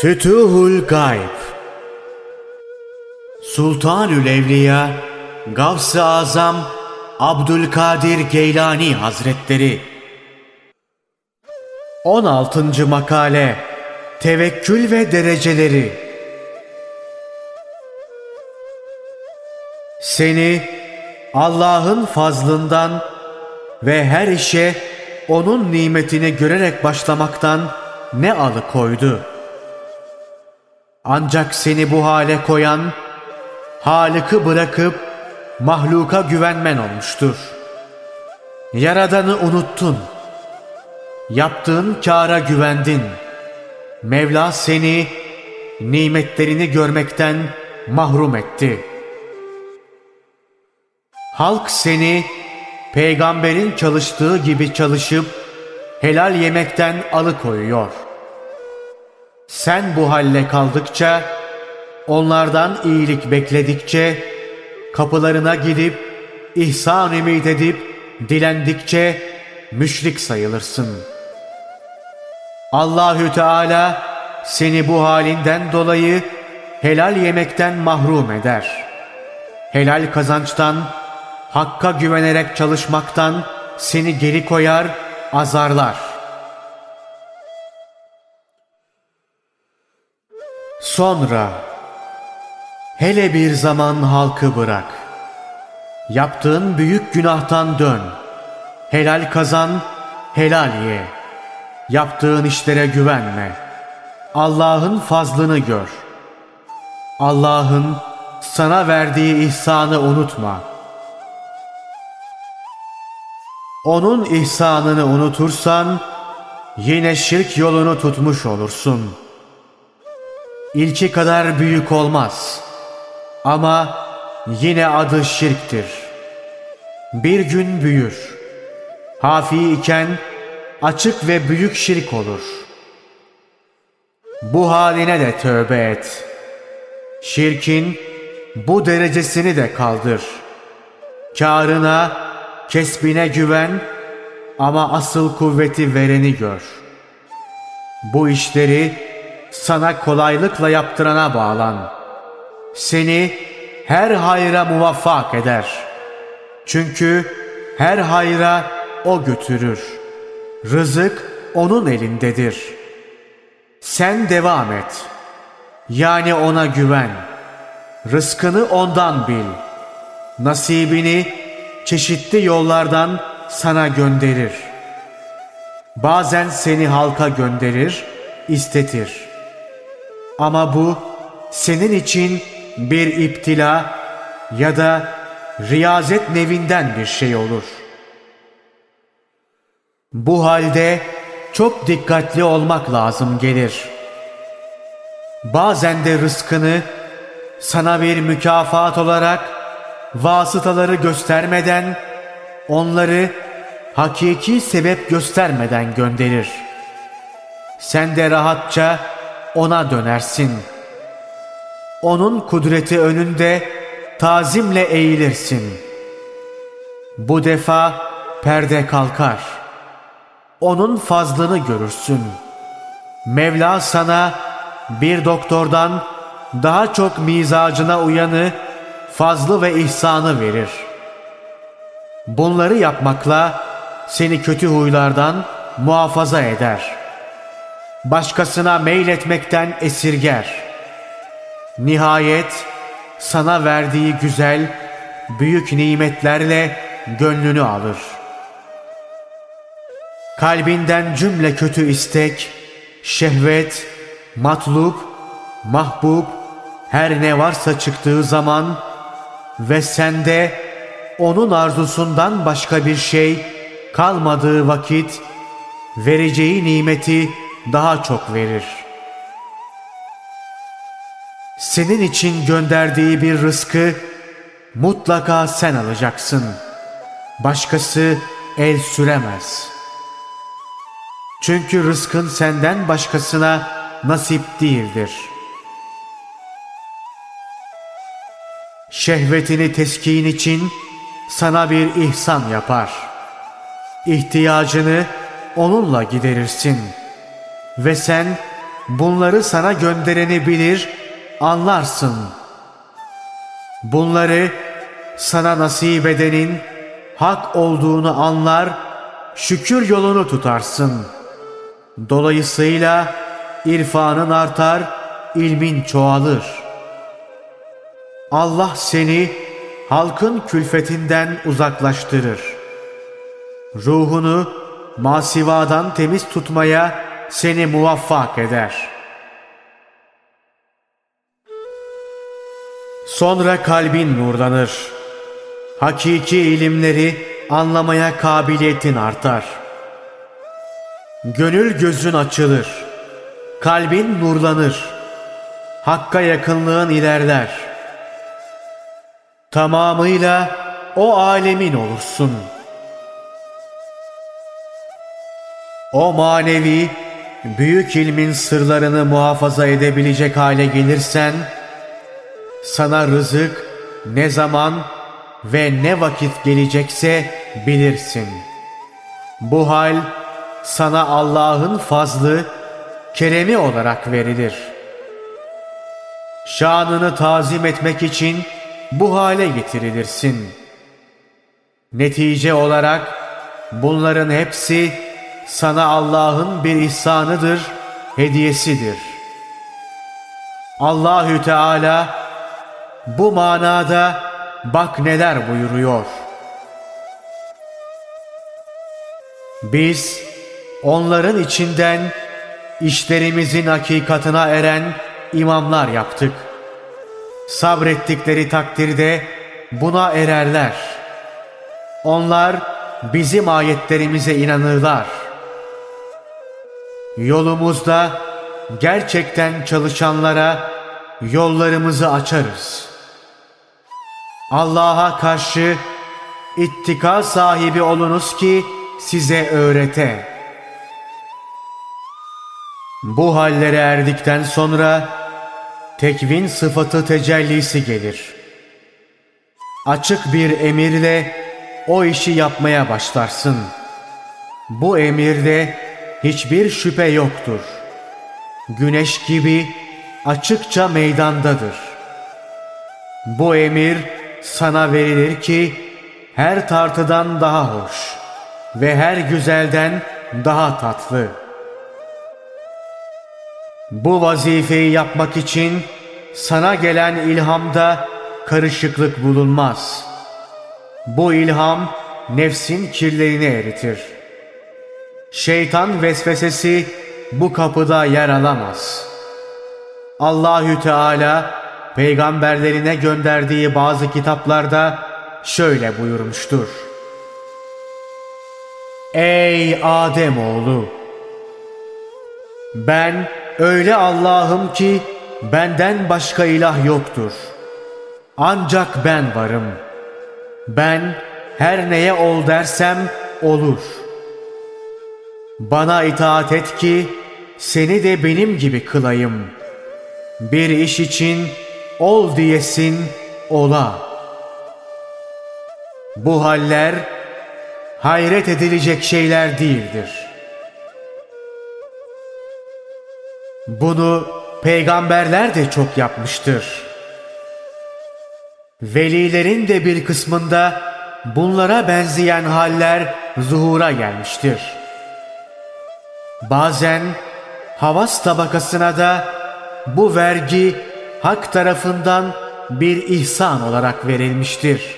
Fütuhul Gayb Sultanül Evliya Gavs-ı Azam Abdülkadir Geylani Hazretleri 16. Makale Tevekkül ve Dereceleri Seni Allah'ın fazlından ve her işe O'nun nimetini görerek başlamaktan ne alıkoydu? Ancak seni bu hale koyan, Halık'ı bırakıp mahluka güvenmen olmuştur. Yaradanı unuttun. Yaptığın kâra güvendin. Mevla seni nimetlerini görmekten mahrum etti. Halk seni peygamberin çalıştığı gibi çalışıp helal yemekten alıkoyuyor. Sen bu halle kaldıkça, onlardan iyilik bekledikçe, kapılarına gidip, ihsan ümit edip, dilendikçe müşrik sayılırsın. Allahü Teala seni bu halinden dolayı helal yemekten mahrum eder. Helal kazançtan, Hakka güvenerek çalışmaktan seni geri koyar, azarlar. Sonra hele bir zaman halkı bırak. Yaptığın büyük günahtan dön. Helal kazan, helal ye. Yaptığın işlere güvenme. Allah'ın fazlını gör. Allah'ın sana verdiği ihsanı unutma.'' Onun ihsanını unutursan yine şirk yolunu tutmuş olursun. İlki kadar büyük olmaz ama yine adı şirktir. Bir gün büyür. Hafi iken açık ve büyük şirk olur. Bu haline de tövbe et. Şirkin bu derecesini de kaldır. Kârına Kesbine güven ama asıl kuvveti vereni gör. Bu işleri sana kolaylıkla yaptırana bağlan. Seni her hayra muvaffak eder. Çünkü her hayra o götürür. Rızık onun elindedir. Sen devam et. Yani ona güven. Rızkını ondan bil. Nasibini çeşitli yollardan sana gönderir. Bazen seni halka gönderir, istetir. Ama bu senin için bir iptila ya da riyazet nevinden bir şey olur. Bu halde çok dikkatli olmak lazım gelir. Bazen de rızkını sana bir mükafat olarak vasıtaları göstermeden, onları hakiki sebep göstermeden gönderir. Sen de rahatça ona dönersin. Onun kudreti önünde tazimle eğilirsin. Bu defa perde kalkar. Onun fazlını görürsün. Mevla sana bir doktordan daha çok mizacına uyanı fazlı ve ihsanı verir. Bunları yapmakla seni kötü huylardan muhafaza eder. Başkasına meyletmekten esirger. Nihayet sana verdiği güzel, büyük nimetlerle gönlünü alır. Kalbinden cümle kötü istek, şehvet, matlup, mahbub, her ne varsa çıktığı zaman ve sende onun arzusundan başka bir şey kalmadığı vakit vereceği nimeti daha çok verir. Senin için gönderdiği bir rızkı mutlaka sen alacaksın. Başkası el süremez. Çünkü rızkın senden başkasına nasip değildir.'' Şehvetini teskin için sana bir ihsan yapar. İhtiyacını onunla giderirsin. Ve sen bunları sana göndereni bilir, anlarsın. Bunları sana nasip edenin hak olduğunu anlar, şükür yolunu tutarsın. Dolayısıyla irfanın artar, ilmin çoğalır. Allah seni halkın külfetinden uzaklaştırır. Ruhunu masivadan temiz tutmaya seni muvaffak eder. Sonra kalbin nurlanır. Hakiki ilimleri anlamaya kabiliyetin artar. Gönül gözün açılır. Kalbin nurlanır. Hakka yakınlığın ilerler. Tamamıyla o alemin olursun. O manevi, büyük ilmin sırlarını muhafaza edebilecek hale gelirsen, sana rızık ne zaman ve ne vakit gelecekse bilirsin. Bu hal sana Allah'ın fazlı, keremi olarak verilir. Şanını tazim etmek için bu hale getirilirsin. Netice olarak bunların hepsi sana Allah'ın bir ihsanıdır, hediyesidir. Allahü Teala bu manada bak neler buyuruyor. Biz onların içinden işlerimizin hakikatına eren imamlar yaptık. Sabrettikleri takdirde buna ererler. Onlar bizim ayetlerimize inanırlar. Yolumuzda gerçekten çalışanlara yollarımızı açarız. Allah'a karşı ittika sahibi olunuz ki size öğrete. Bu hallere erdikten sonra tekvin sıfatı tecellisi gelir. Açık bir emirle o işi yapmaya başlarsın. Bu emirde hiçbir şüphe yoktur. Güneş gibi açıkça meydandadır. Bu emir sana verilir ki her tartıdan daha hoş ve her güzelden daha tatlı. Bu vazifeyi yapmak için sana gelen ilhamda karışıklık bulunmaz. Bu ilham nefsin kirlerini eritir. Şeytan vesvesesi bu kapıda yer alamaz. Allahü Teala peygamberlerine gönderdiği bazı kitaplarda şöyle buyurmuştur. Ey Adem oğlu! Ben öyle Allah'ım ki benden başka ilah yoktur. Ancak ben varım. Ben her neye ol dersem olur. Bana itaat et ki seni de benim gibi kılayım. Bir iş için ol diyesin ola. Bu haller hayret edilecek şeyler değildir. Bunu peygamberler de çok yapmıştır. Velilerin de bir kısmında bunlara benzeyen haller zuhura gelmiştir. Bazen havas tabakasına da bu vergi hak tarafından bir ihsan olarak verilmiştir.